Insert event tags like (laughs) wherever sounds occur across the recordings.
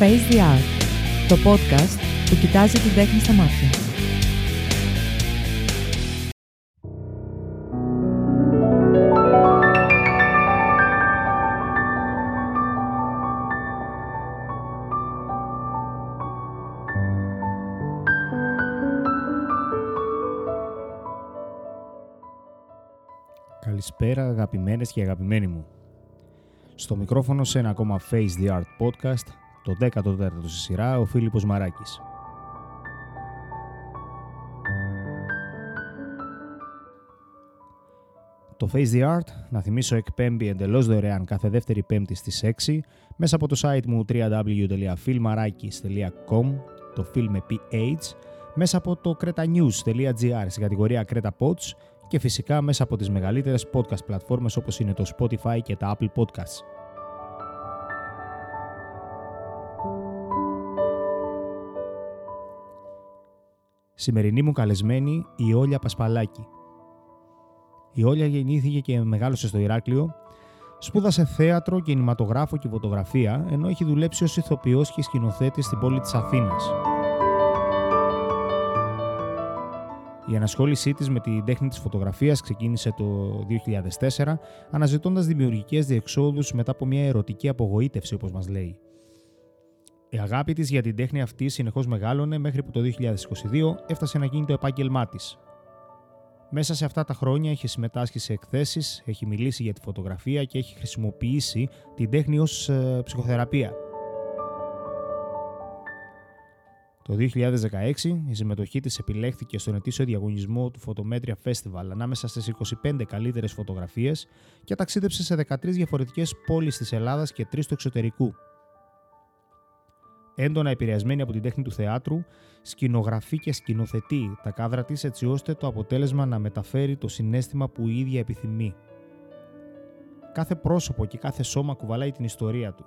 Face the Art, το podcast που κοιτάζει την τέχνη στα μάτια. Καλησπέρα αγαπημένες και αγαπημένοι μου. Στο μικρόφωνο σε ένα ακόμα Face the Art podcast, το 14ο στη σειρά, ο Φίλιππος Μαράκης. Το Face the Art, να θυμίσω, εκπέμπει εντελώς δωρεάν κάθε δεύτερη πέμπτη στις 6 μέσα από το site μου www.filmarakis.com, το film με PH, μέσα από το cretanews.gr στην κατηγορία Creta Pods και φυσικά μέσα από τις μεγαλύτερες podcast πλατφόρμες όπως είναι το Spotify και τα Apple Podcasts. Σημερινή μου καλεσμένη η Όλια Πασπαλάκη. Η Όλια γεννήθηκε και μεγάλωσε στο Ηράκλειο, σπούδασε θέατρο, κινηματογράφο και φωτογραφία, ενώ έχει δουλέψει ως ηθοποιός και σκηνοθέτης στην πόλη της Αθήνας. Η ανασχόλησή της με την τέχνη της φωτογραφίας ξεκίνησε το 2004, αναζητώντας δημιουργικές διεξόδους μετά από μια ερωτική απογοήτευση, όπως μας λέει. Η αγάπη της για την τέχνη αυτή συνεχώς μεγάλωνε μέχρι που το 2022 έφτασε να γίνει το επάγγελμά της. Μέσα σε αυτά τα χρόνια έχει συμμετάσχει σε εκθέσεις, έχει μιλήσει για τη φωτογραφία και έχει χρησιμοποιήσει την τέχνη ως ε, ψυχοθεραπεία. Το 2016 η συμμετοχή της επιλέχθηκε στον ετήσιο διαγωνισμό του Photometria Festival ανάμεσα στις 25 καλύτερες φωτογραφίες και ταξίδεψε σε 13 διαφορετικές πόλεις της Ελλάδας και 3 του εξωτερικού. Έντονα επηρεασμένη από την τέχνη του θεάτρου, σκηνογραφεί και σκηνοθετεί τα κάδρα της έτσι ώστε το αποτέλεσμα να μεταφέρει το συνέστημα που η ίδια επιθυμεί. Κάθε πρόσωπο και κάθε σώμα κουβαλάει την ιστορία του.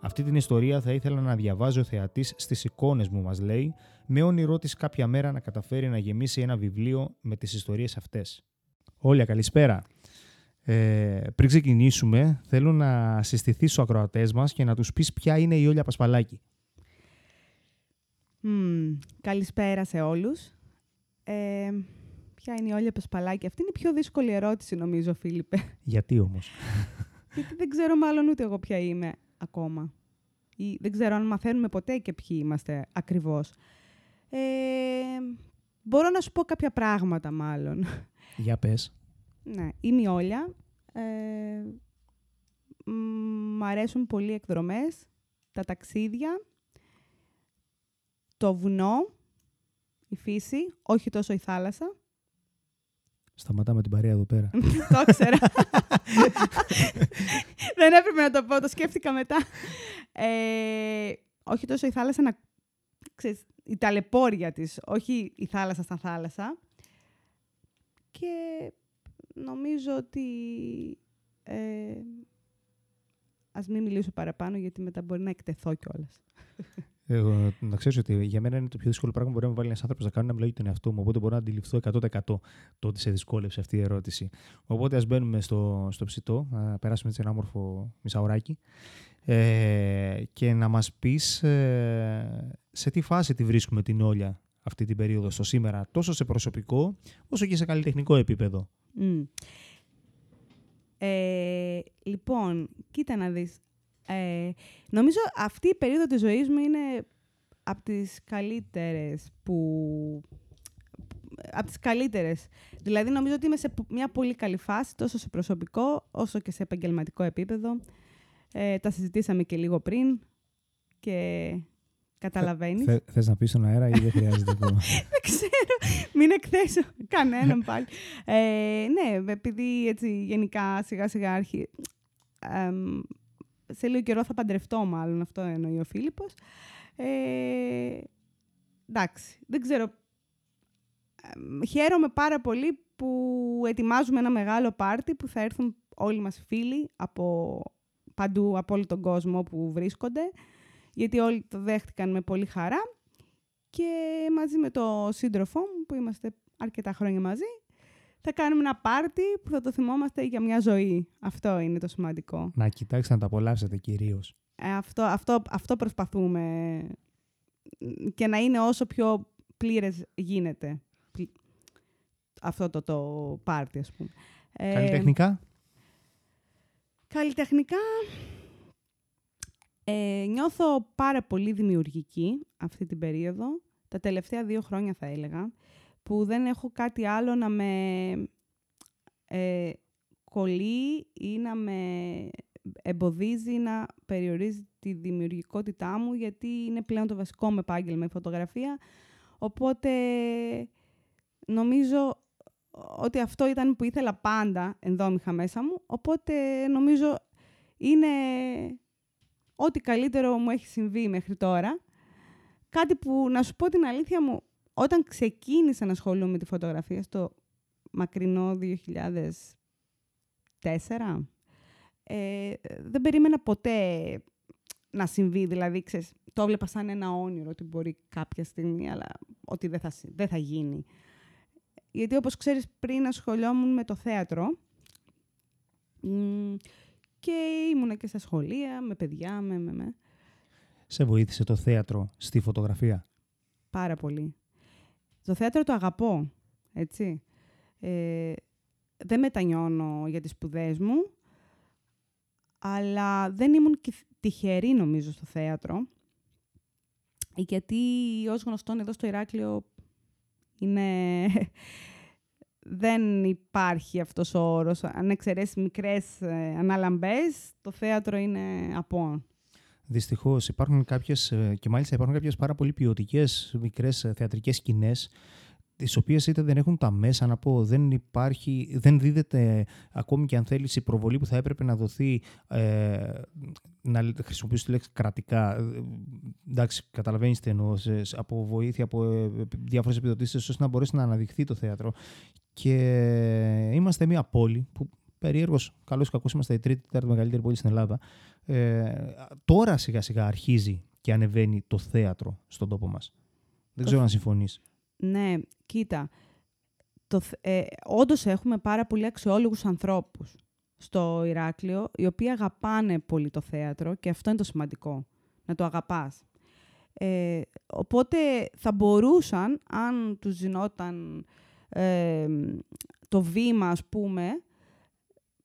Αυτή την ιστορία θα ήθελα να διαβάζει ο θεατής στις εικόνες μου, μας λέει, με όνειρό της κάποια μέρα να καταφέρει να γεμίσει ένα βιβλίο με τις ιστορίες αυτές. Όλια, καλησπέρα. Ε, πριν ξεκινήσουμε, θέλω να συστηθεί στους ακροατές μας και να τους πεις ποια είναι η Όλια Πασπαλάκη. Μμμ, καλησπέρα σε όλους. Ε, ποια είναι η Όλια Πασπαλάκη. Αυτή είναι η πιο δύσκολη ερώτηση, νομίζω, Φίλιππε. Γιατί όμως. Γιατί δεν ξέρω μάλλον ούτε εγώ ποια είμαι ακόμα. Ή δεν ξέρω αν μαθαίνουμε ποτέ και ποιοι είμαστε ακριβώς. Ε, μπορώ να σου πω κάποια πράγματα, μάλλον. Για πες. Ναι, είμαι η Όλια. Ε, μ' αρέσουν πολύ οι εκδρομές, τα ταξίδια, το βουνό, η φύση, όχι τόσο η θάλασσα. Σταματάμε την παρέα εδώ πέρα. (laughs) το ήξερα. Δεν έπρεπε να το πω, το σκέφτηκα μετά. Ε, όχι τόσο η θάλασσα, να, ξέρεις, η ταλαιπώρια της, όχι η θάλασσα στα θάλασσα. Και νομίζω ότι... Ε, ας μην μιλήσω παραπάνω, γιατί μετά μπορεί να εκτεθώ κιόλας. Εγώ, να ξέρεις ότι για μένα είναι το πιο δύσκολο πράγμα που μπορεί να βάλει ένας άνθρωπος να κάνει να μιλάει για τον εαυτό μου. Οπότε μπορώ να αντιληφθώ 100% το ότι σε δυσκόλεψε αυτή η ερώτηση. Οπότε ας μπαίνουμε στο, στο ψητό, να περάσουμε έτσι ένα όμορφο μισάωράκι ε, και να μας πεις ε, σε τι φάση τη βρίσκουμε την όλια αυτή την περίοδο στο σήμερα, τόσο σε προσωπικό όσο και σε καλλιτεχνικό επίπεδο. Mm. Ε, λοιπόν, κοίτα να δεις. Ε, νομίζω αυτή η περίοδο της ζωής μου είναι από τις καλύτερες που... Από τις καλύτερες. Δηλαδή νομίζω ότι είμαι σε μια πολύ καλή φάση, τόσο σε προσωπικό όσο και σε επαγγελματικό επίπεδο. Ε, τα συζητήσαμε και λίγο πριν και καταλαβαίνεις. Θε, θες να πεις στον αέρα ή δεν χρειάζεται ακόμα; (laughs) δεν ξέρω. Μην εκθέσω κανέναν πάλι. Ε, ναι, επειδή έτσι γενικά σιγά σιγά άρχι... Ε, σε λίγο καιρό θα παντρευτώ μάλλον, αυτό εννοεί ο Φίλιππος. Ε, εντάξει, δεν ξέρω. Ε, χαίρομαι πάρα πολύ που ετοιμάζουμε ένα μεγάλο πάρτι που θα έρθουν όλοι μας φίλοι από παντού, από όλο τον κόσμο που βρίσκονται, γιατί όλοι το δέχτηκαν με πολύ χαρά και μαζί με το σύντροφό μου που είμαστε αρκετά χρόνια μαζί, θα κάνουμε ένα πάρτι που θα το θυμόμαστε για μια ζωή. Αυτό είναι το σημαντικό. Να κοιτάξετε να τα απολαύσετε κυρίως. Ε, αυτό, αυτό, αυτό προσπαθούμε και να είναι όσο πιο πλήρες γίνεται αυτό το, το πάρτι, ας πούμε. Καλλιτεχνικά; καλλιτεχνικά ε, νιώθω πάρα πολύ δημιουργική αυτή την περίοδο, τα τελευταία δύο χρόνια θα έλεγα, που δεν έχω κάτι άλλο να με ε, κολλεί ή να με εμποδίζει να περιορίζει τη δημιουργικότητά μου, γιατί είναι πλέον το βασικό μου επάγγελμα η φωτογραφία. Οπότε νομίζω ότι αυτό ήταν που ήθελα πάντα ενδόμηχα μέσα μου. Οπότε νομίζω είναι ό,τι καλύτερο μου έχει συμβεί μέχρι τώρα. Κάτι που, να σου πω την αλήθεια μου, όταν ξεκίνησα να ασχολούμαι με τη φωτογραφία στο μακρινό 2004, ε, δεν περίμενα ποτέ να συμβεί. Δηλαδή, ξέρεις, το έβλεπα σαν ένα όνειρο ότι μπορεί κάποια στιγμή, αλλά ότι δεν θα, δεν θα γίνει. Γιατί όπως ξέρεις πριν ασχολιόμουν με το θέατρο και ήμουνα και στα σχολεία, με παιδιά, με, με, με. Σε βοήθησε το θέατρο στη φωτογραφία; Πάρα πολύ. Το θέατρο το αγαπώ, έτσι. Ε, δεν μετανιώνω για τις σπουδές μου, αλλά δεν ήμουν τυχερή νομίζω στο θέατρο, γιατί ως γνωστόν εδώ στο Ηράκλειο είναι... (laughs) δεν υπάρχει αυτός ο όρος. Αν εξαιρέσεις μικρές ε, αναλαμπές, το θέατρο είναι από. Δυστυχώς υπάρχουν κάποιες, ε, και μάλιστα υπάρχουν κάποιες πάρα πολύ ποιοτικές μικρές ε, θεατρικές σκηνές τις οποίες είτε δεν έχουν τα μέσα να πω, δεν υπάρχει, δεν δίδεται ακόμη και αν θέλεις η προβολή που θα έπρεπε να δοθεί ε, να χρησιμοποιήσω τη λέξη κρατικά. Ε, εντάξει, καταλαβαίνεις τι εννοώ, από βοήθεια, από ε, διάφορες επιδοτήσεις, ώστε να μπορέσει να αναδειχθεί το θέατρο. Και είμαστε μια πόλη που περίεργω, καλώς κακό, είμαστε η τρίτη, τέταρτη μεγαλύτερη πόλη στην Ελλάδα. Ε, τώρα σιγά σιγά αρχίζει και ανεβαίνει το θέατρο στον τόπο μας. Δεν ξέρω αν συμφωνείς. Ναι, κοίτα. Το, ε, όντως έχουμε πάρα πολύ αξιόλογους ανθρώπους στο Ηράκλειο, οι οποίοι αγαπάνε πολύ το θέατρο και αυτό είναι το σημαντικό, να το αγαπάς. Ε, οπότε θα μπορούσαν, αν τους ζηνόταν ε, το βήμα, ας πούμε,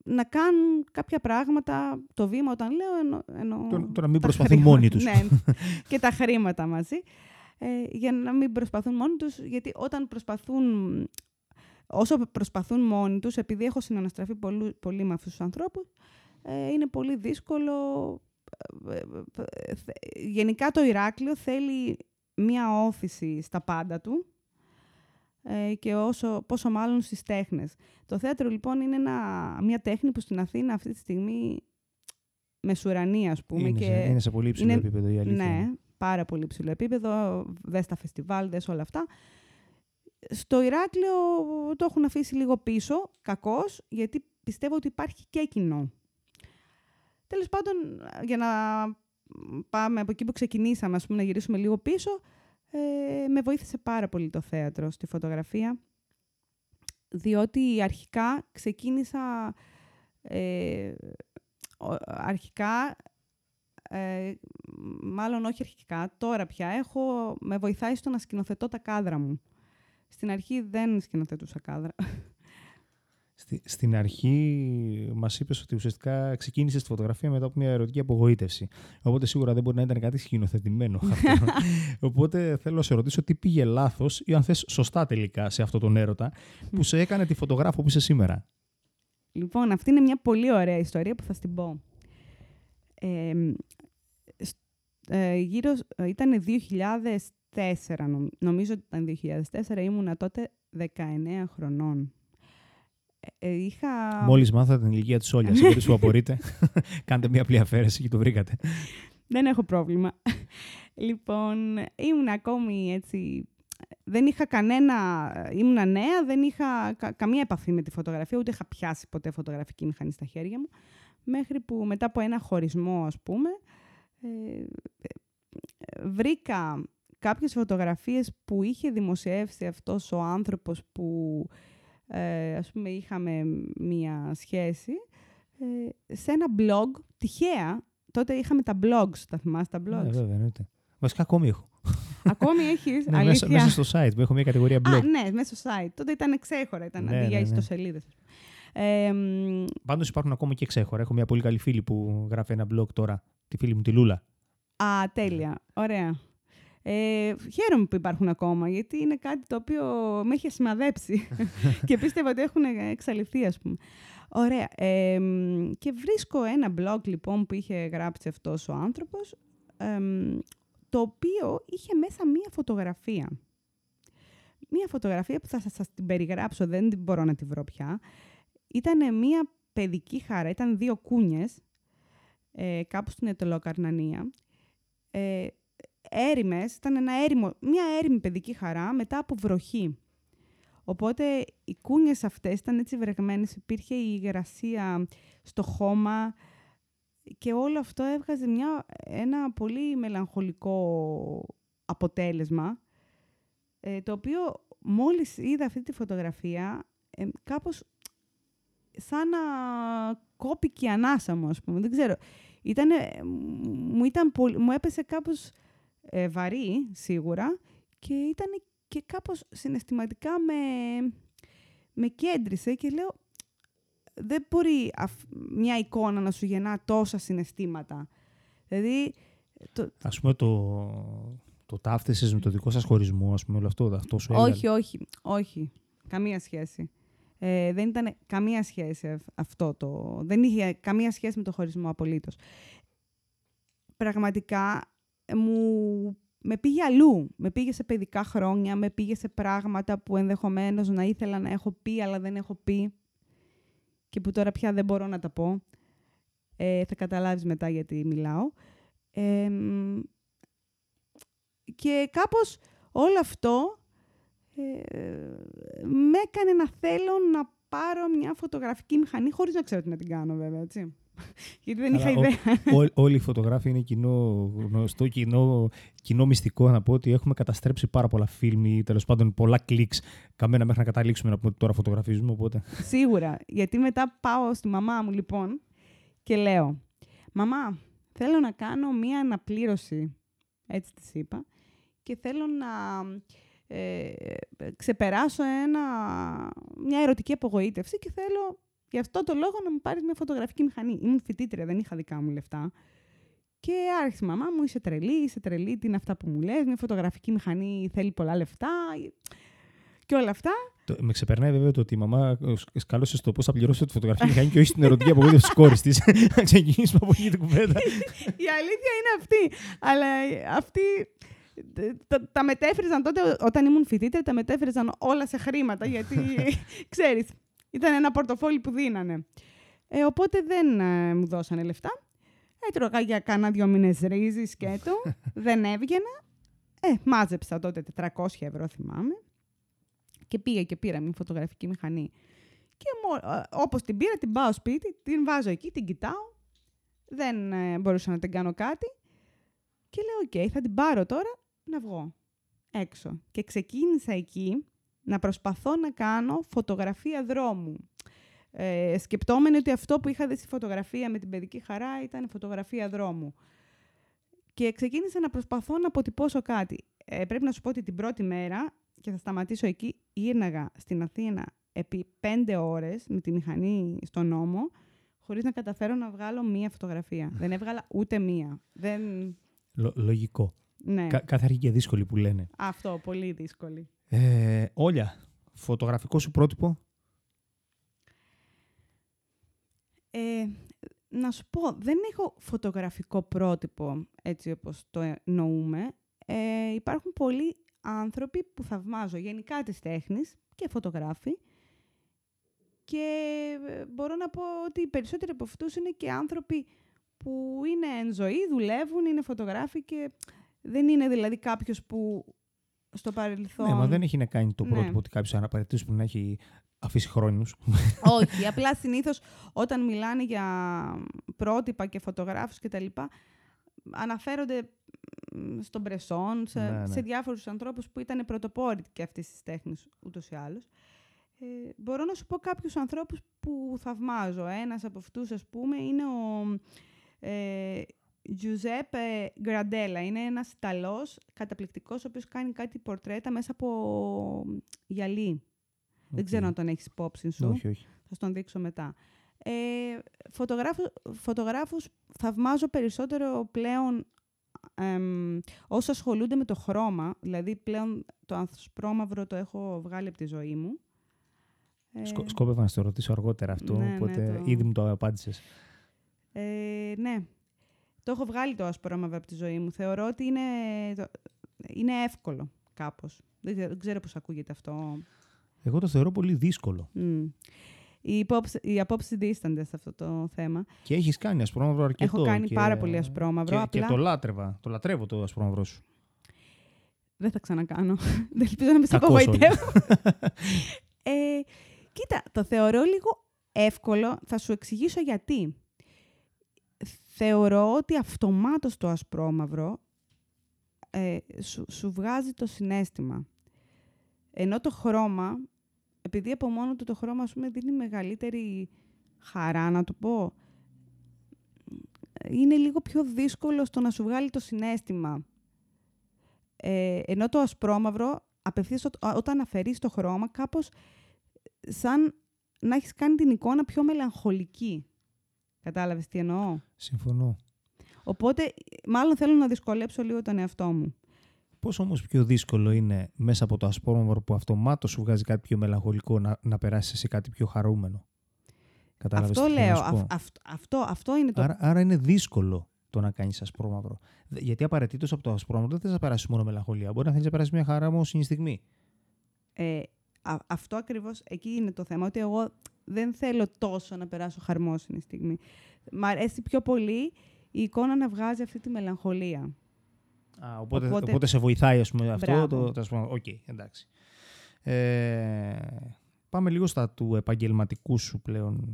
να κάνουν κάποια πράγματα, το βήμα όταν λέω, εννοώ... Το, το να μην προσπαθούν μόνοι τους. ναι, και τα χρήματα μαζί ε, για να μην προσπαθούν μόνοι τους, γιατί όταν προσπαθούν, όσο προσπαθούν μόνοι τους, επειδή έχω συναναστραφεί πολύ, πολύ με αυτούς τους ανθρώπους, ε, είναι πολύ δύσκολο. Ε, ε, γενικά το Ηράκλειο θέλει μία όθηση στα πάντα του και όσο, πόσο μάλλον στις τέχνες. Το θέατρο λοιπόν είναι ένα, μια τέχνη που στην Αθήνα αυτή τη στιγμή μεσουρανία, ας πούμε. Είναι, και σε, είναι σε πολύ υψηλό επίπεδο η αλήθεια. Ναι, πάρα πολύ ψηλό επίπεδο, δες τα φεστιβάλ, δες όλα αυτά. Στο Ηράκλειο το έχουν αφήσει λίγο πίσω, κακός, γιατί πιστεύω ότι υπάρχει και κοινό. Τέλος πάντων, για να πάμε από εκεί που ξεκινήσαμε, ας πούμε, να γυρίσουμε λίγο πίσω, ε, με βοήθησε πάρα πολύ το θέατρο στη φωτογραφία, διότι αρχικά ξεκίνησα... Ε, αρχικά ε, μάλλον όχι αρχικά, τώρα πια έχω, με βοηθάει στο να σκηνοθετώ τα κάδρα μου. Στην αρχή δεν σκηνοθετούσα κάδρα. Στη, στην αρχή μας είπες ότι ουσιαστικά ξεκίνησες τη φωτογραφία μετά από μια ερωτική απογοήτευση. Οπότε σίγουρα δεν μπορεί να ήταν κάτι σκηνοθετημένο (laughs) αυτό. Οπότε θέλω να σε ρωτήσω τι πήγε λάθος ή αν θες σωστά τελικά σε αυτόν τον έρωτα που σε έκανε τη φωτογράφο που είσαι σήμερα. Λοιπόν, αυτή είναι μια πολύ ωραία ιστορία που θα στην πω. Ε, ε, γύρω, ε, ήταν 2004, νομίζω ότι ήταν 2004, ήμουνα τότε 19 χρονών. Ε, ε, είχα... Μόλις μάθατε την ηλικία της Όλιας, μπορείς που απορείτε, (laughs) κάντε μια απλή αφαίρεση και το βρήκατε. Δεν έχω πρόβλημα. (laughs) λοιπόν, ήμουν ακόμη έτσι... Δεν είχα κανένα... Ήμουνα νέα, δεν είχα καμία επαφή με τη φωτογραφία, ούτε είχα πιάσει ποτέ φωτογραφική μηχανή στα χέρια μου. Μέχρι που μετά από ένα χωρισμό, ας πούμε, ε, βρήκα κάποιες φωτογραφίες που είχε δημοσιεύσει αυτός ο άνθρωπος που ε, ας πούμε είχαμε μία σχέση ε, σε ένα blog, τυχαία, τότε είχαμε τα blogs, τα θυμάσαι τα blogs; Ναι, βέβαια, εννοείται. Βασικά ακόμη έχω. Ακόμη έχεις, Ναι, αλήθεια. μέσα, μέσα στο site μου έχω μια κατηγορία blog. Α, ναι, μέσα στο site. Τότε ήταν ξέχωρα, ήταν Ναι, αντί για ναι, ναι. ιστοσελίδες. Ε, μ, Πάντως υπάρχουν ακόμα και ξέχωρα. Έχω μια πολύ καλή φίλη που γράφει ένα blog τώρα. Τη φίλη μου τη Λούλα. Α, τέλεια. Ωραία. Ε, χαίρομαι που υπάρχουν ακόμα, γιατί είναι κάτι το οποίο με έχει σημαδέψει (laughs) και πίστευα ότι έχουν εξαλειφθεί, ας πούμε. Ωραία. Ε, μ, και βρίσκω ένα blog, λοιπόν, που είχε γράψει αυτός ο άνθρωπος, ε, μ, το οποίο είχε μέσα μία φωτογραφία. Μία φωτογραφία που θα σας, σας την περιγράψω, δεν την μπορώ να τη βρω πια. Ήταν μία παιδική χαρά, ήταν δύο κούνιες, ε, κάπου στην Ετωλοκαρνανία. Ε, έρημες, ήταν ένα έρημο, μια έρημη παιδική χαρά μετά από βροχή. Οπότε οι κούνιες αυτές ήταν έτσι βρεγμένες, υπήρχε η υγρασία στο χώμα και όλο αυτό έβγαζε μια, ένα πολύ μελαγχολικό αποτέλεσμα, ε, το οποίο μόλις είδα αυτή τη φωτογραφία, ε, κάπως σαν να κόπηκε η ανάσα μου, ας πούμε. Δεν ξέρω. Ήτανε, μου, ήταν πολύ, μου έπεσε κάπως ε, βαρύ, σίγουρα, και ήταν και κάπως συναισθηματικά με, με κέντρισε και λέω δεν μπορεί αφ- μια εικόνα να σου γεννά τόσα συναισθήματα. Δηλαδή, το, Α πούμε το, το ταύτισες με το δικό σας χωρισμό, ας πούμε, όλο αυτό. Αυτό σου έβγαλε. όχι, όχι, όχι. Καμία σχέση. Ε, δεν ήταν καμία σχέση αυ- αυτό το... Δεν είχε καμία σχέση με το χωρισμό απολύτως. Πραγματικά ε, μου... Με πήγε αλλού. Με πήγε σε παιδικά χρόνια, με πήγε σε πράγματα που ενδεχομένως να ήθελα να έχω πει, αλλά δεν έχω πει και που τώρα πια δεν μπορώ να τα πω. Ε, θα καταλάβεις μετά γιατί μιλάω. Ε, μ, και κάπως όλο αυτό ε, με έκανε να θέλω να πάρω μια φωτογραφική μηχανή, χωρίς να ξέρω τι να την κάνω βέβαια, έτσι. Γιατί δεν είχα Αλλά ο- ιδέα. Ό- όλοι οι φωτογράφοι είναι κοινό, γνωστό, κοινό, κοινό μυστικό να πω ότι έχουμε καταστρέψει πάρα πολλά φιλμ ή τέλος πάντων πολλά κλικς καμένα μέχρι να καταλήξουμε να πούμε ότι τώρα φωτογραφίζουμε. Οπότε. Σίγουρα. Γιατί μετά πάω στη μαμά μου, λοιπόν, και λέω «Μαμά, θέλω να κάνω μία αναπλήρωση», έτσι της είπα, «και θέλω να ε, ξεπεράσω ένα, μια ερωτική απογοήτευση και θέλω γι' αυτό το λόγο να μου πάρεις μια φωτογραφική μηχανή». Ήμουν φοιτήτρια, δεν είχα δικά μου λεφτά. Και άρχισε η μαμά μου, είσαι τρελή, είσαι τρελή, τι είναι αυτά που μου λες, μια φωτογραφική μηχανή θέλει πολλά λεφτά και όλα αυτά. Το, με ξεπερνάει βέβαια το ότι η μαμά ε, σκάλωσε στο πώς θα πληρώσετε τη φωτογραφική μηχανή και όχι στην ερωτική απογοήτευση της κόρης της. (laughs) Να ξεκινήσουμε από εκεί την κουβέντα. Η αλήθεια είναι αυτή. Αλλά αυτοί τα, τα μετέφερζαν τότε, όταν ήμουν φοιτήτρια, τα μετέφερζαν όλα σε χρήματα, γιατί, (laughs) ξέρεις, ήταν ένα πορτοφόλι που δίνανε. Ε, οπότε δεν ε, μου δώσανε λεφτά. Έτρωγα για κάνα δύο μήνες ρύζι σκέτο, (laughs) δεν έβγαινα. Ε, μάζεψα τότε 400 ευρώ, θυμάμαι. Και πήγα και πήρα μια φωτογραφική μηχανή. Και μο, ε, όπως την πήρα, την πάω σπίτι, την βάζω εκεί, την κοιτάω. Δεν ε, μπορούσα να την κάνω κάτι. Και λέω, οκ, θα την πάρω τώρα να βγω έξω. Και ξεκίνησα εκεί να προσπαθώ να κάνω φωτογραφία δρόμου. Ε, σκεπτόμενη ότι αυτό που είχα δει στη φωτογραφία με την παιδική χαρά ήταν φωτογραφία δρόμου. Και ξεκίνησα να προσπαθώ να αποτυπώσω κάτι. Ε, πρέπει να σου πω ότι την πρώτη μέρα, και θα σταματήσω εκεί, γύρναγα στην Αθήνα επί πέντε ώρες με τη μηχανή στον νόμο, χωρίς να καταφέρω να βγάλω μία φωτογραφία. Δεν έβγαλα ούτε μία. Δεν... Λο- λογικό. Ναι. Κα, κάθε αρχή και δύσκολη που λένε. Αυτό, πολύ δύσκολη. Ε, Όλια, φωτογραφικό σου πρότυπο; Ε, να σου πω, δεν έχω φωτογραφικό πρότυπο έτσι όπως το εννοούμε. Ε, υπάρχουν πολλοί άνθρωποι που θαυμάζω γενικά της τέχνης και φωτογράφοι και ε, μπορώ να πω ότι οι περισσότεροι από αυτούς είναι και άνθρωποι που είναι εν ζωή, δουλεύουν, είναι φωτογράφοι και δεν είναι δηλαδή κάποιος που στο παρελθόν... Ναι, μα δεν έχει να κάνει το Ναι. πρότυπο ότι κάποιος αναπαραίτητο που να έχει αφήσει χρόνους. Όχι, απλά συνήθως όταν μιλάνε για πρότυπα και φωτογράφους και τα λοιπά, αναφέρονται μ, στον Μπρεσόν, σε, Ναι, ναι. σε διάφορους ανθρώπους που ήταν πρωτοπόροι και αυτής της τέχνης ούτως ή άλλως. Ε, μπορώ να σου πω κάποιους ανθρώπους που θαυμάζω. Ένας από αυτούς, ας πούμε, είναι ο, ε, Giuseppe Γκραντέλα. Είναι ένας Ιταλός καταπληκτικός, ο οποίος κάνει κάτι πορτρέτα μέσα από γυαλί. Δεν ξέρω αν τον έχεις υπόψη σου. Όχι, όχι. Θα στον δείξω μετά. Ε, φωτογράφους, φωτογράφους θαυμάζω περισσότερο πλέον εμ, όσο ασχολούνται με το χρώμα. Δηλαδή πλέον το ασπρόμαυρο το έχω βγάλει από τη ζωή μου. Ε, Σκο- Σκόπευα να στο ρωτήσω αργότερα αυτό, ναι, ναι, οπότε το- ήδη μου το απάντησες. Ε, ναι. Το έχω βγάλει το ασπρόμαυρο από τη ζωή μου. Θεωρώ ότι είναι, το- είναι εύκολο κάπως. Δεν ξέρω, δεν ξέρω πώς ακούγεται αυτό. Εγώ το θεωρώ πολύ δύσκολο. Μμ. Οι, υπόψη, οι απόψεις δίστανται σε αυτό το θέμα. Και έχεις κάνει ασπρόμαυρο αρκετό. Έχω κάνει και- πάρα πολύ ασπρόμαυρο. Και, απλά και το λάτρευα. Το λατρεύω το ασπρόμαυρο σου. δεν θα ξανακάνω. (laughs) δεν ελπίζω να με σε Τα ακούς απογοητεύω. (laughs) ε, κοίτα, το θεωρώ λίγο εύκολο. Θα σου εξηγήσω γιατί. Θεωρώ ότι αυτομάτως το ασπρόμαυρο ε, σου, σου βγάζει το συνέστημα. Ενώ το χρώμα, επειδή από μόνο του το χρώμα ας πούμε, δίνει μεγαλύτερη χαρά, να το πω, είναι λίγο πιο δύσκολο στο να σου βγάλει το συνέστημα. Ε, ενώ το ασπρόμαυρο, απευθείας ό- όταν αφαιρείς το χρώμα, κάπως σαν να έχεις κάνει την εικόνα πιο μελαγχολική. Κατάλαβες τι εννοώ; Συμφωνώ. Οπότε, μάλλον θέλω να δυσκολέψω λίγο τον εαυτό μου. Πώς όμως πιο δύσκολο είναι μέσα από το ασπρόμαυρο που αυτομάτως σου βγάζει κάτι πιο μελαγχολικό να, να περάσεις σε κάτι πιο χαρούμενο; Κατάλαβες αυτό τι θέλω να λέω. σου πω; αυ- αυ- αυτό, αυτό είναι το... Άρα, άρα είναι δύσκολο το να κάνεις ασπρόμαυρο. Δε- Γιατί απαραίτητος από το ασπρόμαυρο δεν θες να περάσεις μόνο μελαγχολία. Μπορεί να θέλεις να περάσεις μια χαρά όμω στιγμή. Ε, α- αυτό ακριβώς, εκεί είναι το θέμα, ότι εγώ δεν θέλω τόσο να περάσω χαρμόσυνη στιγμή. Μ' αρέσει πιο πολύ η εικόνα να βγάζει αυτή τη μελαγχολία. Α, οπότε, Οπότε- οπότε... σε βοηθάει ας πούμε, αυτό. Μπράβο. Το, το ασπρόμαυρο. Οκ, εντάξει. Ε, πάμε λίγο στα του επαγγελματικού σου πλέον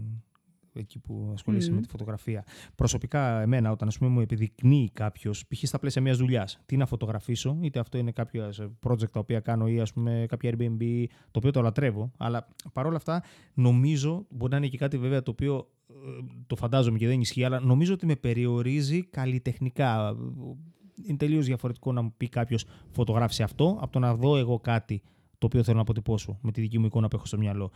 εκεί που ασχολείσαι Μμμ. με τη φωτογραφία. Προσωπικά, εμένα, όταν ας πούμε, μου επιδεικνύει κάποιος, π.χ. στα πλαίσια μιας δουλειάς, τι να φωτογραφίσω, είτε αυτό είναι κάποια project τα οποία κάνω ή ας πούμε, κάποια Airbnb, το οποίο το λατρεύω, αλλά παρόλα αυτά νομίζω, μπορεί να είναι και κάτι βέβαια το οποίο ε, το φαντάζομαι και δεν ισχύει, αλλά νομίζω ότι με περιορίζει καλλιτεχνικά. Είναι τελείως διαφορετικό να μου πει κάποιος φωτογράφησε αυτό, από το να δω εγώ κάτι το οποίο θέλω να αποτυπώσω με τη δική μου εικόνα που έχω στο μυαλό.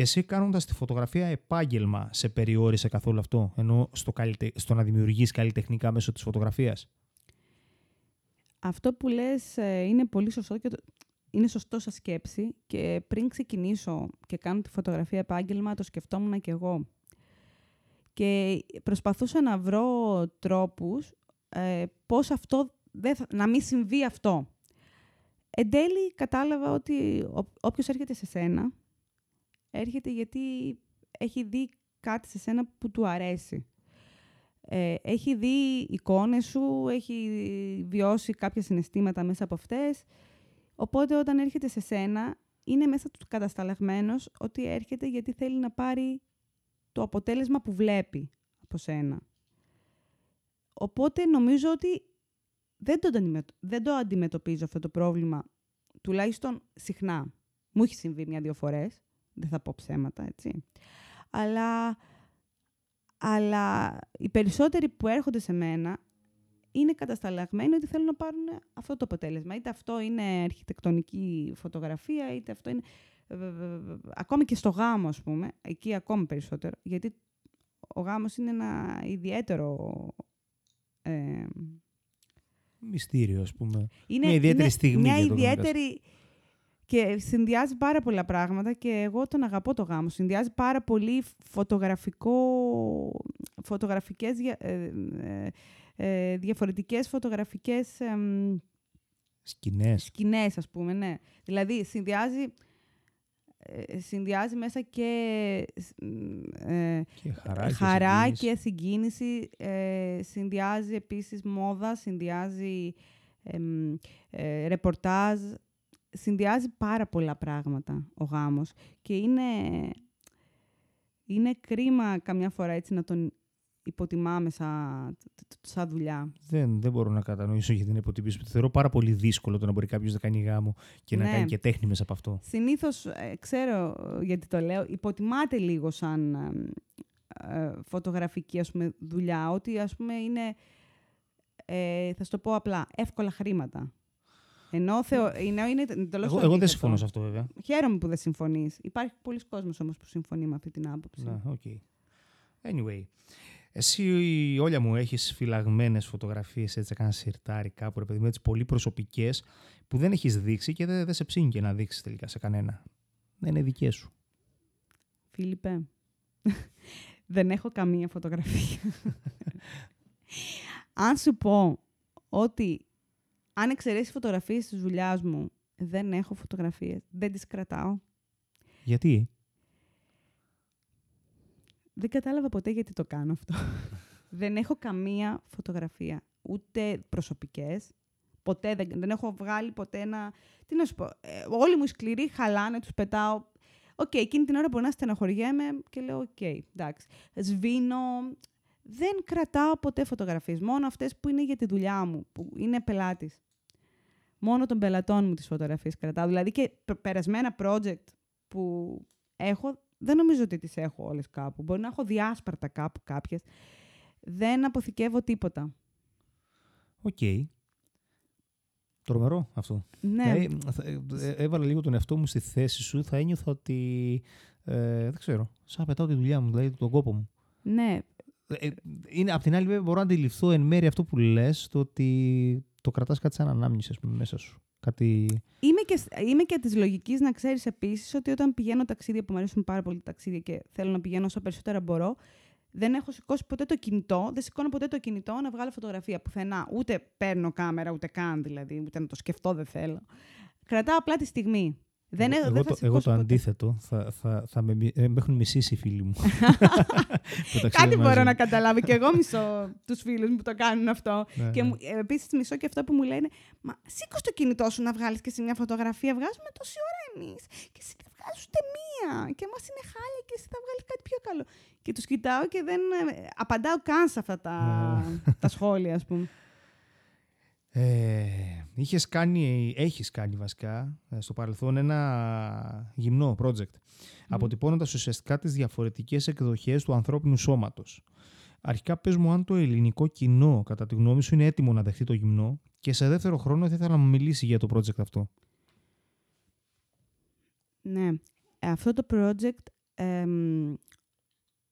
Εσύ κάνοντας τη φωτογραφία επάγγελμα, σε περιόρισε καθόλου αυτό, ενώ στο, καλλιτε... στο να δημιουργείς καλλιτεχνικά μέσω της φωτογραφίας; Αυτό που λες ε, είναι πολύ σωστό και το- είναι σωστό σαν σκέψη και πριν ξεκινήσω και κάνω τη φωτογραφία επάγγελμα το σκεφτόμουν και εγώ. Και προσπαθούσα να βρω τρόπους ε, πώς αυτό δεν θα- να μην συμβεί αυτό. Εν τέλει κατάλαβα ότι ο, όποιος έρχεται σε σένα, έρχεται γιατί έχει δει κάτι σε σένα που του αρέσει. Ε, έχει δει εικόνες σου, έχει βιώσει κάποια συναισθήματα μέσα από αυτές. Οπότε όταν έρχεται σε σένα, είναι μέσα του κατασταλαγμένος ότι έρχεται γιατί θέλει να πάρει το αποτέλεσμα που βλέπει από σένα. Οπότε νομίζω ότι δεν το, αντιμετω- δεν το αντιμετωπίζω αυτό το πρόβλημα, τουλάχιστον συχνά. Μου έχει συμβεί μια-δύο φορές, δεν θα πω ψέματα, έτσι. Αλλά, αλλά οι περισσότεροι που έρχονται σε μένα είναι κατασταλαγμένοι ότι θέλουν να πάρουν αυτό το αποτέλεσμα. Είτε αυτό είναι αρχιτεκτονική φωτογραφία, είτε αυτό είναι... ε, ε, ε, ε, Ακόμη και στο γάμο, ας πούμε, εκεί ακόμη περισσότερο, γιατί ο γάμος είναι ένα ιδιαίτερο... ε, Μυστήριο, ας πούμε. είναι, Μια ιδιαίτερη είναι στιγμή Μια για τον ιδιαίτερη... Και συνδυάζει πάρα πολλά πράγματα και εγώ τον αγαπώ το γάμο. Συνδυάζει πάρα πολύ φωτογραφικό... Φωτογραφικές... δια- ε, ε, ε, διαφορετικές φωτογραφικές εμ, Σκηνές. σκηνές, ας πούμε, ναι. Δηλαδή, συνδυάζει, ε, συνδυάζει μέσα και ε, Και χαρά, και χαρά συγκίνηση. και συγκίνηση. ε, συνδυάζει επίσης μόδα, συνδυάζει εμ, ε, ρεπορτάζ. Συνδυάζει πάρα πολλά πράγματα ο γάμος. Και είναι, είναι κρίμα καμιά φορά έτσι να τον υποτιμάμε σαν, σαν δουλειά. Δεν, δεν μπορώ να κατανοήσω γιατί είναι υποτιμήσει. Θεωρώ πάρα πολύ δύσκολο το να μπορεί κάποιος να κάνει γάμο και να Ναι. κάνει και τέχνη μέσα από αυτό. Συνήθως, ε, ξέρω ε, γιατί το λέω, υποτιμάται λίγο σαν ε, ε, φωτογραφική ας πούμε, δουλειά, ότι ας πούμε είναι Ε, θα σου το πω απλά. Εύκολα χρήματα. Ενώ θεω... είναι, είναι εντελώς Εγώ, το εγώ δεν αντίθετο. συμφωνώ σε αυτό, βέβαια. Χαίρομαι που δεν συμφωνείς. Υπάρχει πολύς κόσμος όμως που συμφωνεί με αυτή την άποψη. Ναι, OK. Anyway, εσύ Όλια μου έχεις φυλαγμένες φωτογραφίες, έτσι, κάνα σιρτάρι κάπου, ρε παιδί μου, έτσι, πολύ προσωπικές, που δεν έχεις δείξει και δεν, δεν σε ψήνει και να δείξεις τελικά σε κανένα. Δεν είναι δικές σου. Φίλιππε, (laughs) δεν έχω καμία φωτογραφία. (laughs) αν σου πω ότι αν εξαιρέσεις φωτογραφίες της δουλειάς μου, δεν έχω φωτογραφίες, δεν τις κρατάω. Γιατί; Δεν κατάλαβα ποτέ γιατί το κάνω αυτό. (laughs) δεν έχω καμία φωτογραφία, ούτε προσωπικές. Ποτέ δεν, δεν έχω βγάλει ποτέ ένα... Τι να σου πω, ε, όλοι μου οι σκληροί χαλάνε, τους πετάω. Οκ, εκείνη την ώρα μπορεί να στεναχωριέμαι και λέω οκ, εντάξει. Σβήνω. Δεν κρατάω ποτέ φωτογραφίες, μόνο αυτές που είναι για τη δουλειά μου, που είναι πελάτης. Μόνο των πελατών μου τις φωτογραφίες κρατάω. Δηλαδή και πε- περασμένα project που έχω, δεν νομίζω ότι τις έχω όλες κάπου. Μπορεί να έχω διάσπαρτα κάπου κάποιες. Δεν αποθηκεύω τίποτα. Οκ. Τρομερό αυτό. Ναι. Δηλαδή, θα- ε, ε, έβαλα λίγο τον εαυτό μου στη θέση σου, θα ένιωθα ότι. Ε, δεν ξέρω. Σαν να πετάω τη δουλειά μου, δηλαδή τον κόπο μου. ναι, Ε, ε, είναι, απ' την άλλη, βέβαια, μπορώ να αντιληφθώ εν μέρει αυτό που λες, το ότι το κρατάς κάτι σαν ανάμνηση, ας πούμε, μέσα σου. Κάτι... Είμαι και, είμαι και της λογικής να ξέρεις επίσης ότι όταν πηγαίνω ταξίδια που μου αρέσουν πάρα πολύ τα ταξίδια και θέλω να πηγαίνω όσο περισσότερα μπορώ, δεν έχω σηκώσει ποτέ το κινητό, δεν σηκώνω ποτέ το κινητό να βγάλω φωτογραφία πουθενά. Ούτε παίρνω κάμερα, ούτε καν δηλαδή, ούτε να το σκεφτώ δεν θέλω. Κρατάω απλά τη στιγμή. Δεν, εγώ, δεν εγώ, θα το, σηκώσω εγώ το ποτέ. αντίθετο. Θα, θα, θα με, μι- ε, με έχουν μισήσει οι φίλοι μου. (laughs) Που ταξιδεύουν Κάτι μπορώ μαζί. να καταλάβω. και εγώ μισώ τους φίλους μου που το κάνουν αυτό. Ναι, Και ναι. μου, επίσης μισώ και αυτό που μου λένε Μα σήκω το κινητό σου να βγάλεις και εσύ μια φωτογραφία. Βγάζουμε τόση ώρα εμείς. Και εσύ δεν βγάζεις ούτε μία. Και μας είναι χάλια και εσύ θα βγάλεις κάτι πιο καλό. Και τους κοιτάω και δεν ε, απαντάω καν σε αυτά τα, τα σχόλια, ας πούμε. Ε, είχες κάνει, έχεις κάνει βασικά ε, στο παρελθόν ένα γυμνό project, αποτυπώνοντας ουσιαστικά τις διαφορετικές εκδοχές του ανθρώπινου σώματος. Αρχικά πες μου αν το ελληνικό κοινό, κατά τη γνώμη σου, είναι έτοιμο να δεχτεί το γυμνό και σε δεύτερο χρόνο θα ήθελα να μου μιλήσει για το project αυτό. Ναι. Ε, Αυτό το project εμ,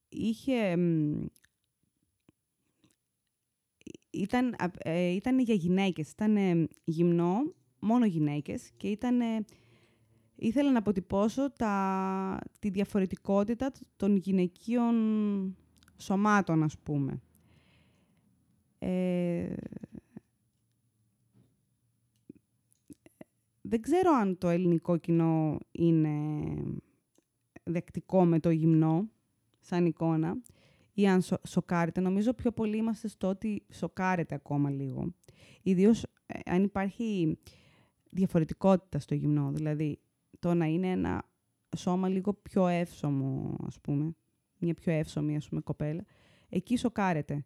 είχε... εμ, ήταν, α- ε, ήταν για γυναίκες. Ήταν ε, γυμνό, μόνο γυναίκες και ήταν... ε, ήθελα να αποτυπώσω τα, τη διαφορετικότητα των γυναικείων σωμάτων, ας πούμε. Ε, δεν ξέρω αν το ελληνικό κοινό είναι δεκτικό με το γυμνό, σαν εικόνα, ή αν σο- σοκάρεται. Νομίζω πιο πολύ είμαστε στο ότι σοκάρεται ακόμα λίγο. Ιδίως ε, αν υπάρχει διαφορετικότητα στο γυμνό, δηλαδή το να είναι ένα σώμα λίγο πιο εύσωμο, ας πούμε, μια πιο εύσωμη, ας πούμε, κοπέλα, εκεί σοκάρεται.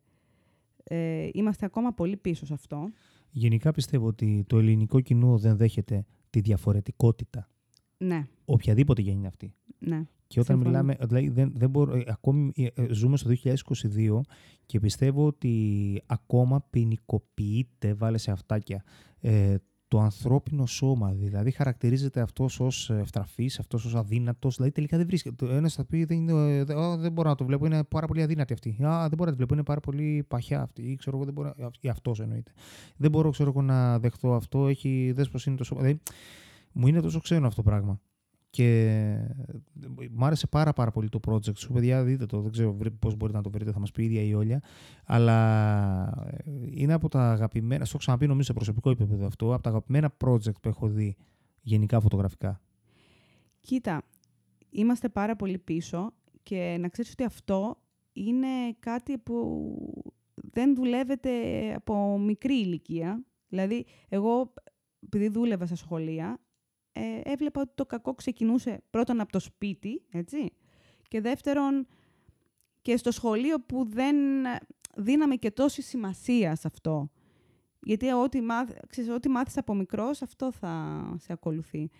Ε, είμαστε ακόμα πολύ πίσω σε αυτό. Γενικά πιστεύω ότι το ελληνικό κοινό δεν δέχεται τη διαφορετικότητα, Ναι, οποιαδήποτε γίνει αυτή. ναι. Και όταν Συμφωνώ. μιλάμε, δηλαδή δεν, δεν μπορώ, ε, ακόμη ε, ε, ζούμε στο 2022 και πιστεύω ότι ακόμα ποινικοποιείται, βάλε σε αυτάκια, ε, το ανθρώπινο σώμα. Δηλαδή χαρακτηρίζεται αυτός ως ευτραφής, αυτός ως αδύνατος. Δηλαδή τελικά δεν βρίσκεται. Το ένας θα πει δεν, είναι, ε, «Α, δεν μπορώ να το βλέπω, είναι πάρα πολύ αδύνατη αυτή. Α, δεν μπορώ να τη βλέπω, είναι πάρα πολύ παχιά αυτή. Ή ξέρω εγώ, δεν μπορώ, ή αυτός εννοείται. Δεν μπορώ ξέρω εγώ, να δεχτώ αυτό, έχει δες πως είναι το σώμα. Δηλαδή, μου είναι τόσο ξένο αυτό το πράγμα. Και μου άρεσε πάρα πάρα πολύ το project σου. Παιδιά, δείτε το. Δεν ξέρω βρε- πώς μπορείτε να το βρείτε, θα μας πει η ίδια η Όλια. Αλλά ε, είναι από τα αγαπημένα, στο έχω ξαναπεί νομίζω σε προσωπικό επίπεδο αυτό, από τα αγαπημένα project που έχω δει γενικά φωτογραφικά. Κοίτα, είμαστε πάρα πολύ πίσω και να ξέρεις ότι αυτό είναι κάτι που δεν δουλεύεται από μικρή ηλικία. Δηλαδή, εγώ, επειδή δούλευα στα σχολεία, ε, έβλεπα ότι το κακό ξεκινούσε πρώτον από το σπίτι, έτσι, και δεύτερον και στο σχολείο που δεν δίναμε και τόση σημασία σε αυτό. Γιατί ό,τι, μάθ, ξέρεις, ό,τι μάθεις από μικρός, αυτό θα σε ακολουθεί.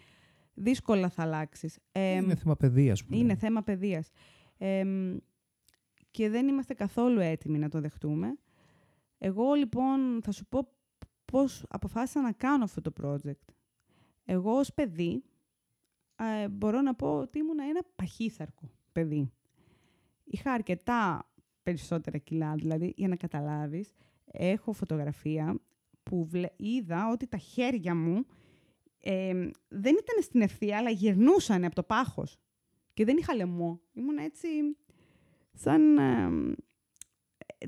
Δύσκολα θα αλλάξεις. Ε, είναι θέμα παιδείας. που είναι λέμε. θέμα παιδείας. Εμ, και δεν είμαστε καθόλου έτοιμοι να το δεχτούμε. Εγώ λοιπόν θα σου πω πώς αποφάσισα να κάνω αυτό το project. Εγώ ως παιδί ε, μπορώ να πω ότι ήμουν ένα παχύσαρκο παιδί. Είχα αρκετά περισσότερα κιλά, δηλαδή, για να καταλάβεις, έχω φωτογραφία που είδα ότι τα χέρια μου ε, δεν ήταν στην ευθεία, αλλά γυρνούσαν από το πάχος. Και δεν είχα λαιμό. Ήμουν έτσι σαν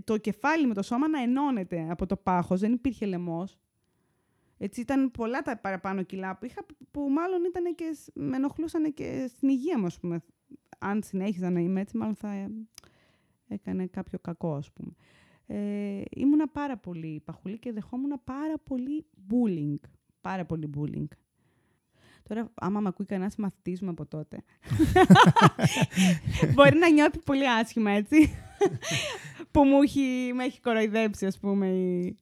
το κεφάλι με το σώμα να ενώνεται από το πάχος. Δεν υπήρχε λαιμός. Έτσι ήταν πολλά τα παραπάνω κιλά που είχα, που μάλλον ήταν και, με ενοχλούσαν και στην υγεία μου, ας πούμε. Αν συνέχιζα να είμαι έτσι, μάλλον θα έκανε κάποιο κακό, ας πούμε. Ε, ήμουνα πάρα πολύ παχουλή και δεχόμουν πάρα πολύ bullying. Πάρα πολύ bullying. Τώρα, άμα με ακούει κανένας μαθητή μου από τότε, (laughs) μπορεί να νιώθει πολύ άσχημα, έτσι. που μου έχει, με έχει κοροϊδέψει, ας πούμε, ή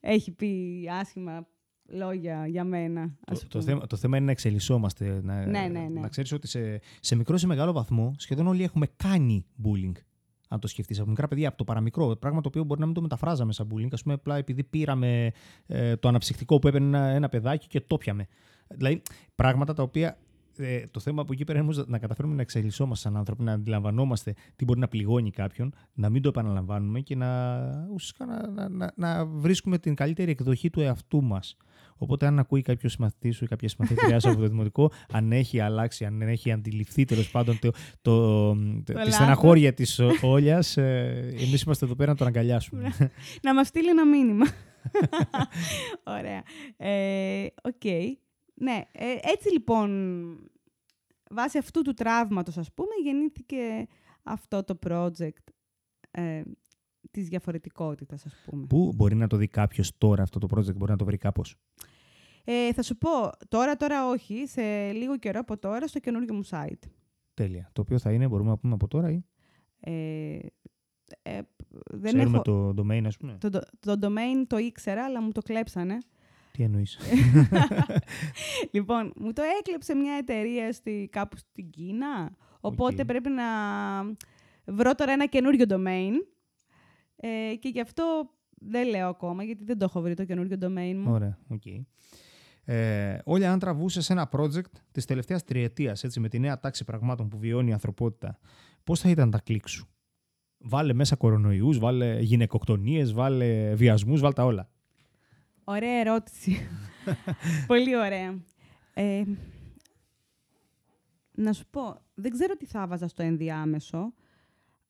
έχει πει άσχημα λόγια για μένα. Ας το, το, θέμα, το θέμα είναι να εξελισσόμαστε. Να, ναι, ναι, ναι. να ξέρεις ότι σε, σε μικρό ή μεγάλο βαθμό σχεδόν όλοι έχουμε κάνει bullying. Αν το σκεφτείς από μικρά παιδιά, από το παραμικρό. Πράγμα το οποίο μπορεί να μην το μεταφράζαμε σαν bullying. Α πούμε, απλά επειδή πήραμε ε, το αναψυκτικό που έπαιρνε ένα, ένα παιδάκι και το πιαμε. Δηλαδή, πράγματα τα οποία ε, το θέμα από εκεί πέρα είναι να καταφέρουμε να εξελισσόμαστε σαν άνθρωποι, να αντιλαμβανόμαστε τι μπορεί να πληγώνει κάποιον, να μην το επαναλαμβάνουμε και να, ουσιαστικά να, να, να, βρίσκουμε την καλύτερη εκδοχή του εαυτού μας. Οπότε, αν ακούει κάποιος μαθητή σου ή κάποια συμμαθήτριά σου από το δημοτικό, (laughs) αν έχει αλλάξει, αν έχει αντιληφθεί τέλος πάντων το, το, το, τη στεναχώρια της όλιας, ε, εμείς είμαστε εδώ πέρα να τον αγκαλιάσουμε. να μας στείλει ένα μήνυμα. (laughs) Ωραία. Ε, οκ. Ναι, ε, έτσι λοιπόν, βάσει αυτού του τραύματος, ας πούμε, γεννήθηκε αυτό το project ε, της διαφορετικότητας, ας πούμε. Πού μπορεί να το δει κάποιος τώρα αυτό το project, μπορεί να το βρει κάπως; Ε, θα σου πω, τώρα, τώρα όχι, σε λίγο καιρό από τώρα, στο καινούργιο μου site. Τέλεια. Το οποίο θα είναι, μπορούμε να πούμε από τώρα ή... Ε, ε, δεν Ξέρουμε έχω... το domain, ας πούμε. Το, το, το domain το ήξερα, αλλά μου το κλέψανε. Τι εννοείς; (laughs) λοιπόν, μου το έκλεψε μια εταιρεία στη, κάπου στην Κίνα. Οπότε πρέπει να βρω τώρα ένα καινούριο domain. Ε, και γι' αυτό δεν λέω ακόμα, γιατί δεν το έχω βρει το καινούριο domain μου. Ωραία, OK. Okay. Ε, Όλια, αν τραβούσες ένα project της τελευταίας τριετίας, με τη νέα τάξη πραγμάτων που βιώνει η ανθρωπότητα, πώς θα ήταν τα κλικ σου; Βάλε μέσα κορονοϊούς, βάλε γυναικοκτονίες, βάλε βιασμούς, βάλε τα όλα. Ωραία ερώτηση. (laughs) Πολύ ωραία. Ε, να σου πω, δεν ξέρω τι θα βάζα στο ενδιάμεσο,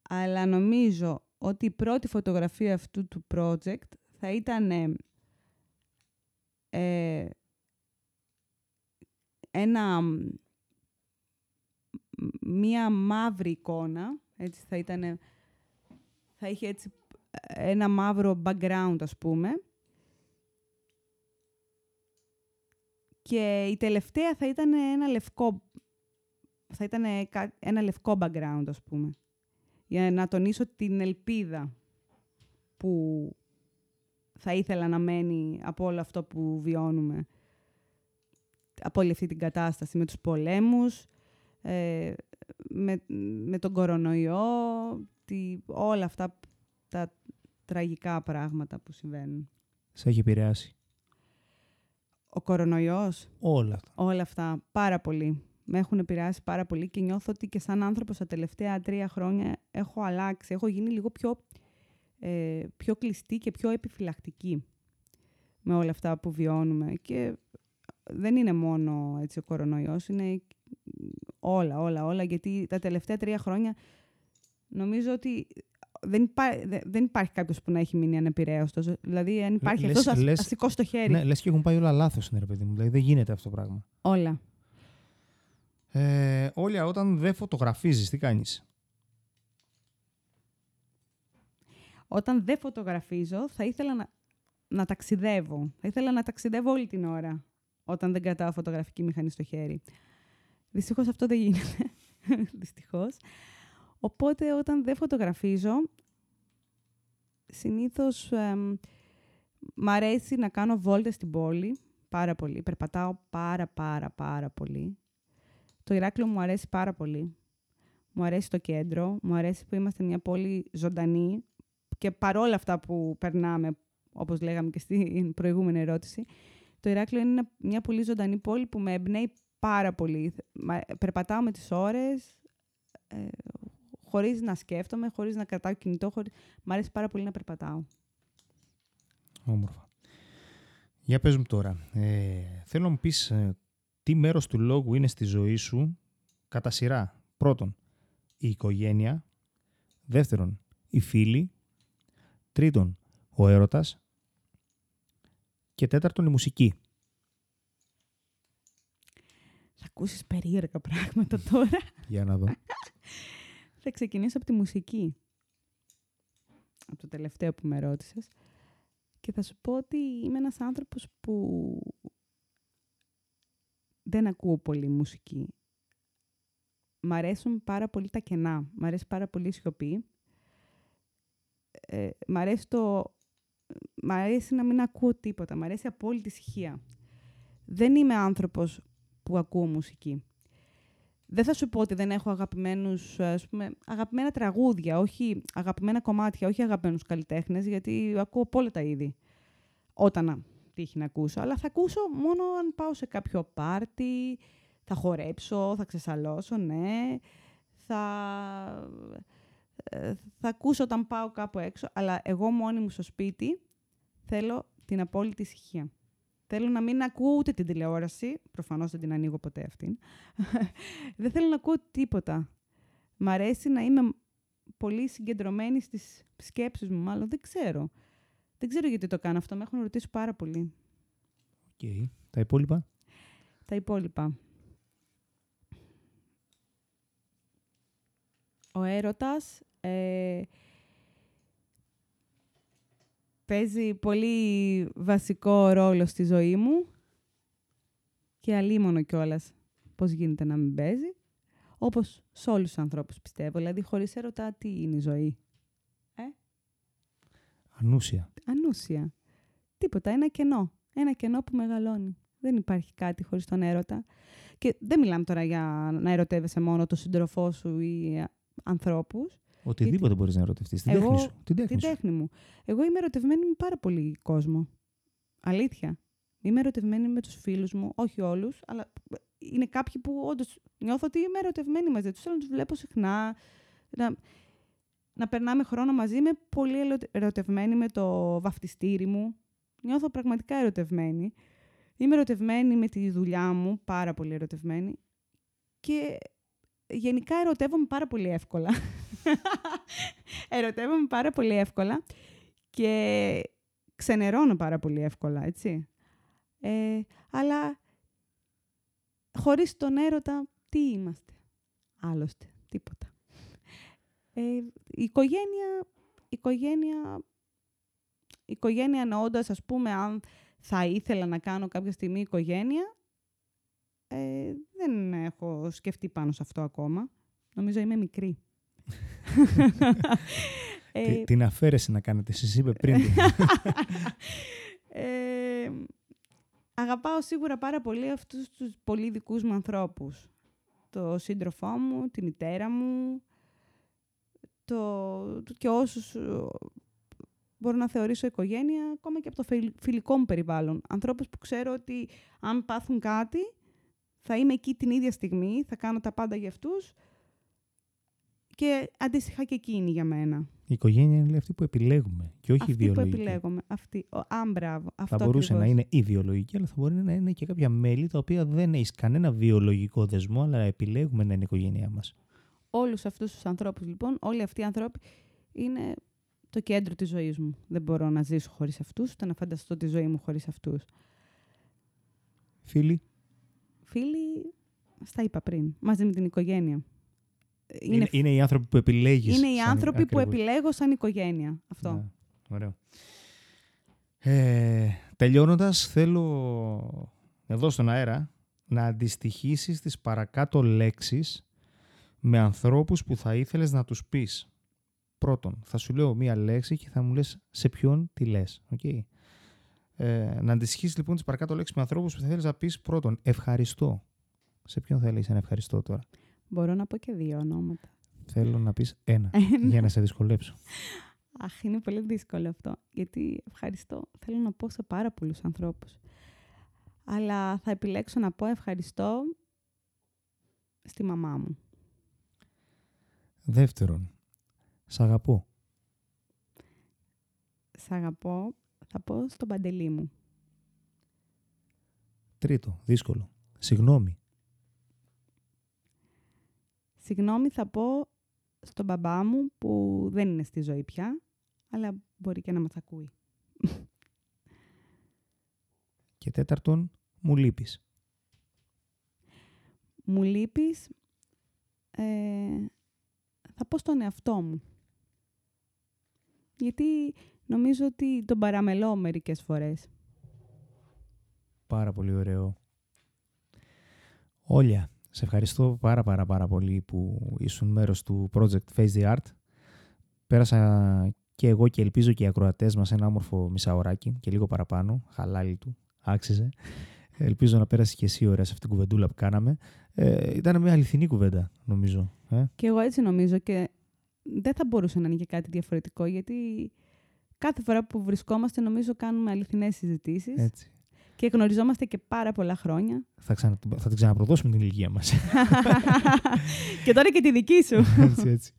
αλλά νομίζω ότι η πρώτη φωτογραφία αυτού του project θα ήταν ε, ένα, μία μαύρη εικόνα, έτσι θα ήταν, θα είχε έτσι ένα μαύρο background ας πούμε, Και η τελευταία θα ήταν ένα λευκό, θα ήταν ένα λευκό background, ας πούμε. Για να τονίσω την ελπίδα που θα ήθελα να μένει από όλο αυτό που βιώνουμε. Από όλη αυτή την κατάσταση με τους πολέμους, ε, με, με τον κορονοϊό, τη, όλα αυτά τα τραγικά πράγματα που συμβαίνουν. Σε έχει επηρεάσει. Ο κορονοϊός. Όλα αυτά. Όλα αυτά. Πάρα πολύ. Με έχουν επηρεάσει πάρα πολύ και νιώθω ότι και σαν άνθρωπος τα τελευταία τρία χρόνια έχω αλλάξει. Έχω γίνει λίγο πιο, ε, πιο κλειστή και πιο επιφυλακτική με όλα αυτά που βιώνουμε. Και δεν είναι μόνο έτσι, ο κορονοϊός, είναι όλα, όλα, όλα. Γιατί τα τελευταία τρία χρόνια νομίζω ότι δεν, υπά, δεν υπάρχει κάποιος που να έχει μείνει ανεπηρέαστο. Δηλαδή, αν υπάρχει αυτός, α σηκώσει το χέρι. Ναι, λες και έχουν πάει όλα λάθος, ναι, ρε παιδί μου. Δηλαδή, δεν γίνεται αυτό το πράγμα. Όλα. Ε, Όλια, όταν δεν φωτογραφίζεις, τι κάνεις; Όταν δεν φωτογραφίζω, θα ήθελα να, να ταξιδεύω. Θα ήθελα να ταξιδεύω όλη την ώρα, όταν δεν κρατάω φωτογραφική μηχανή στο χέρι. Δυστυχώς αυτό δεν γίνεται. (laughs) Δυστυχώς. Οπότε όταν δεν φωτογραφίζω, συνήθως ε, μ' αρέσει να κάνω βόλτες στην πόλη, πάρα πολύ. Περπατάω πάρα πάρα πάρα πολύ. Το Ηράκλειο μου αρέσει πάρα πολύ. Μου αρέσει το κέντρο, μου αρέσει που είμαστε μια πόλη ζωντανή και παρόλα αυτά που περνάμε, όπως λέγαμε και στην προηγούμενη ερώτηση, το Ηράκλειο είναι μια πολύ ζωντανή πόλη που με εμπνέει πάρα πολύ. Περπατάω με τις ώρες, ε, χωρίς να σκέφτομαι, χωρίς να κρατάω κινητό. Χωρίς... Μ' αρέσει πάρα πολύ να περπατάω. Όμορφα. Για πες μου τώρα. Ε, θέλω να μου πεις ε, τι μέρος του λόγου είναι στη ζωή σου κατά σειρά. Πρώτον, η οικογένεια. Δεύτερον, οι φίλοι. Τρίτον, ο έρωτας. Και τέταρτον, η μουσική. Θα ακούσεις περίεργα πράγματα (laughs) τώρα. Για να δω. Θα ξεκινήσω από τη μουσική. Από το τελευταίο που με ρώτησες. Και θα σου πω ότι είμαι ένας άνθρωπος που δεν ακούω πολύ μουσική. Μ' αρέσουν πάρα πολύ τα κενά. Μ' αρέσει πάρα πολύ η σιωπή. Ε, μ' αρέσει το... Μ' αρέσει να μην ακούω τίποτα. Μ' αρέσει απόλυτη ησυχία. Δεν είμαι άνθρωπος που ακούω μουσική. Δεν θα σου πω ότι δεν έχω αγαπημένους, ας πούμε, αγαπημένα τραγούδια, όχι αγαπημένα κομμάτια, όχι αγαπημένους καλλιτέχνες, γιατί ακούω από όλα τα είδη. Όταν τύχει να ακούσω. Αλλά θα ακούσω μόνο αν πάω σε κάποιο πάρτι, θα χορέψω, θα ξεσαλώσω, ναι. Θα, ε, θα ακούσω όταν πάω κάπου έξω. Αλλά εγώ μόνη μου στο σπίτι θέλω την απόλυτη ησυχία. Θέλω να μην ακούω ούτε την τηλεόραση. Προφανώς δεν την ανοίγω ποτέ αυτήν. (laughs) δεν θέλω να ακούω τίποτα. Μ' αρέσει να είμαι πολύ συγκεντρωμένη στις σκέψεις μου, μάλλον. Δεν ξέρω. Δεν ξέρω γιατί το κάνω αυτό. Με έχουν ρωτήσει πάρα πολύ. Okay. Τα υπόλοιπα; Τα υπόλοιπα. Ο έρωτας ε, παίζει πολύ βασικό ρόλο στη ζωή μου και αλίμονο κιόλας πώς γίνεται να μην παίζει. Όπως σε όλους τους ανθρώπους πιστεύω. Δηλαδή χωρίς έρωτα τι είναι η ζωή. Ε; Ανούσια. Ανούσια. Τίποτα. Ένα κενό. Ένα κενό που μεγαλώνει. Δεν υπάρχει κάτι χωρίς τον έρωτα. Και δεν μιλάμε τώρα για να ερωτεύεσαι μόνο τον σύντροφό σου ή ανθρώπους. Οτιδήποτε Γιατί... μπορείς να ερωτευτείς. Την τέχνη σου. Την τέχνη, την τέχνη μου. Εγώ είμαι ερωτευμένη με πάρα πολύ κόσμο. Αλήθεια. Είμαι ερωτευμένη με τους φίλους μου, όχι όλους, αλλά είναι κάποιοι που όντως νιώθω ότι είμαι ερωτευμένη μαζί τους. Θέλω να τους βλέπω συχνά. Να, να περνάμε χρόνο μαζί. Είμαι πολύ ερωτευμένη με το βαφτιστήρι μου. Νιώθω πραγματικά ερωτευμένη. Είμαι ερωτευμένη με τη δουλειά μου, πάρα πολύ ερωτευμένη. Και γενικά ερωτεύομαι πάρα πολύ εύκολα. (laughs) (laughs) ερωτεύομαι πάρα πολύ εύκολα και ξενερώνω πάρα πολύ εύκολα, έτσι. Ε, αλλά χωρίς τον έρωτα, τι είμαστε; Άλλωστε, τίποτα. Ε, η οικογένεια, η οικογένεια, η οικογένεια εννοώντας, ας πούμε, αν θα ήθελα να κάνω κάποια στιγμή οικογένεια, ε, δεν έχω σκεφτεί πάνω σε αυτό ακόμα. Νομίζω είμαι μικρή. (laughs) ε, την αφαίρεση να κάνετε, εσείς είπε πριν. (laughs) ε, αγαπάω σίγουρα πάρα πολύ αυτούς τους πολύ δικούς μου ανθρώπους. Το σύντροφό μου, τη μητέρα μου, το, και όσους ε, μπορώ να θεωρήσω οικογένεια, ακόμα και από το φιλικό μου περιβάλλον. Ανθρώπους που ξέρω ότι αν πάθουν κάτι, θα είμαι εκεί την ίδια στιγμή, θα κάνω τα πάντα για αυτούς και αντίστοιχα και εκείνη για μένα. Η οικογένεια είναι αυτή που επιλέγουμε και όχι αυτή η βιολογική. που επιλέγουμε. Αυτή. Ο, α, μπράβο. Αυτό θα μπορούσε ακριβώς. να είναι η βιολογική, αλλά θα μπορεί να είναι και κάποια μέλη τα οποία δεν έχεις κανένα βιολογικό δεσμό, αλλά επιλέγουμε να είναι η οικογένειά μας. Όλους αυτούς τους ανθρώπους, λοιπόν, όλοι αυτοί οι άνθρωποι είναι το κέντρο της ζωής μου. Δεν μπορώ να ζήσω χωρίς αυτούς, ούτε να φανταστώ τη ζωή μου χωρίς αυτούς. Φίλοι. Φίλοι, στα είπα πριν, μαζί με την οικογένεια. Είναι, είναι, οι άνθρωποι που επιλέγεις. Είναι οι άνθρωποι που επιλέγω σαν οικογένεια. Αυτό. Ναι, ωραίο. Ε, τελειώνοντας, θέλω εδώ στον αέρα να αντιστοιχίσεις τις παρακάτω λέξεις με ανθρώπους που θα ήθελες να τους πεις. Πρώτον, θα σου λέω μία λέξη και θα μου λες σε ποιον τη λες. Okay. Ε, να αντιστοιχίσεις λοιπόν τις παρακάτω λέξεις με ανθρώπους που θα θέλεις να πεις πρώτον, ευχαριστώ. Σε ποιον θέλεις να ευχαριστώ τώρα; Μπορώ να πω και δύο ονόματα. Θέλω να πεις ένα, για να σε δυσκολέψω. Αχ, είναι πολύ δύσκολο αυτό. Γιατί ευχαριστώ θέλω να πω σε πάρα πολλούς ανθρώπους. Αλλά θα επιλέξω να πω ευχαριστώ στη μαμά μου. Δεύτερον, σ' αγαπώ. Σ' αγαπώ, θα πω στον παντελή μου. Τρίτο, δύσκολο. Συγγνώμη. Συγγνώμη θα πω στον μπαμπά μου που δεν είναι στη ζωή πια, αλλά μπορεί και να μας ακούει. Και τέταρτον, μου λείπεις. Μου λείπεις, ε, θα πω στον εαυτό μου. Γιατί νομίζω ότι τον παραμελώ μερικές φορές. Πάρα πολύ ωραίο. Όλια, σε ευχαριστώ πάρα πάρα πάρα πολύ που ήσουν μέρος του project Face the Art. Πέρασα και εγώ και ελπίζω και οι ακροατές μας ένα όμορφο μισάωράκι και λίγο παραπάνω, χαλάλι του, άξιζε. Ελπίζω να πέρασε και εσύ ωραία σε αυτήν την κουβεντούλα που κάναμε. Ε, ήταν μια αληθινή κουβέντα, νομίζω. Ε. Και εγώ έτσι νομίζω και δεν θα μπορούσε να είναι και κάτι διαφορετικό, γιατί κάθε φορά που βρισκόμαστε νομίζω κάνουμε αληθινές συζητήσεις. Έτσι. Και γνωριζόμαστε και πάρα πολλά χρόνια. Θα, ξανα, θα την ξαναπροδώσουμε την ηλικία μας. (laughs) και τώρα και τη δική σου. (laughs) έτσι, έτσι.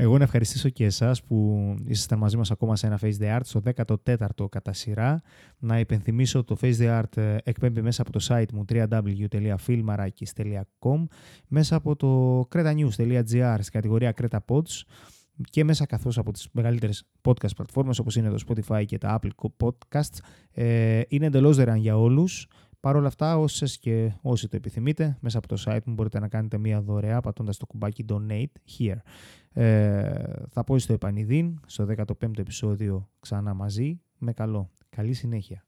Εγώ να ευχαριστήσω και εσάς που ήσασταν μαζί μας ακόμα σε ένα Face the Art στο 14ο κατά σειρά. Να υπενθυμίσω το Face the Art ε, εκπέμπει μέσα από το site μου www.filmarakis.com μέσα από το cretanews.gr στην κατηγορία Creta Pods και μέσα καθώς από τις μεγαλύτερες podcast πλατφόρμες όπως είναι το Spotify και τα Apple Podcasts ε, είναι εντελώς δωρεάν για όλους. Παρ' όλα αυτά, όσες και όσοι το επιθυμείτε, μέσα από το site μου μπορείτε να κάνετε μία δωρεά πατώντας το κουμπάκι Donate Here. Ε, θα πω στο επανειδήν, στο 15ο επεισόδιο ξανά μαζί. Με καλό. Καλή συνέχεια.